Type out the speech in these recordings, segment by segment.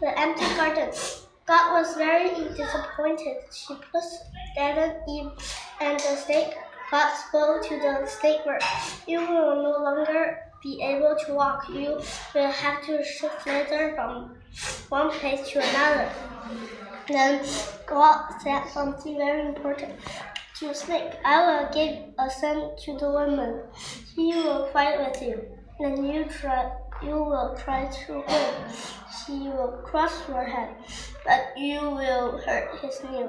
the empty garden. God was very disappointed. She put Adam, Eve, and the snake. God spoke to the snake bird. You will no longer be able to walk. You will have to shift from one place to another. Then God said something very important to Snake. I will give a son to the woman. He will fight with you, and you try. You will try to win. He will crush your head, but you will hurt his knee.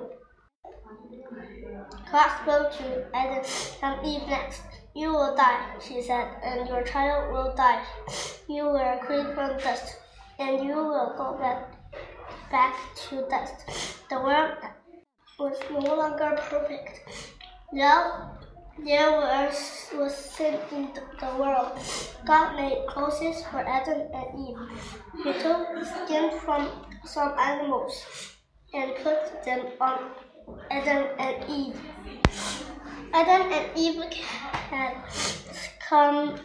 Spoke to Adam and Eve next. You will die, she said, and your child will die. You will created from dust, and you will go back, back to dust. The world was no longer perfect. Now there was, was sin in the world. God made clothes for Adam and Eve. He took skin from some animals and put them on Adam and Eve. Adam and Eve had come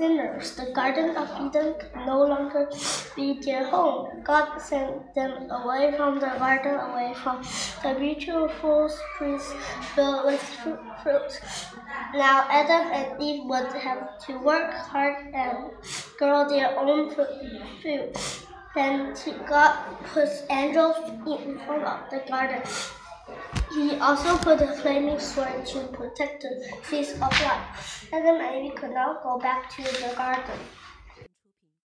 sinners. The Garden of Eden could no longer be their home. God sent them away from the garden, away from the beautiful trees filled with fruit. Now Adam and Eve would have to work hard and grow their own food. Then God put angels in front of the garden he also put a flaming sword to protect the trees of life. Adam and Eve could now go back to the garden.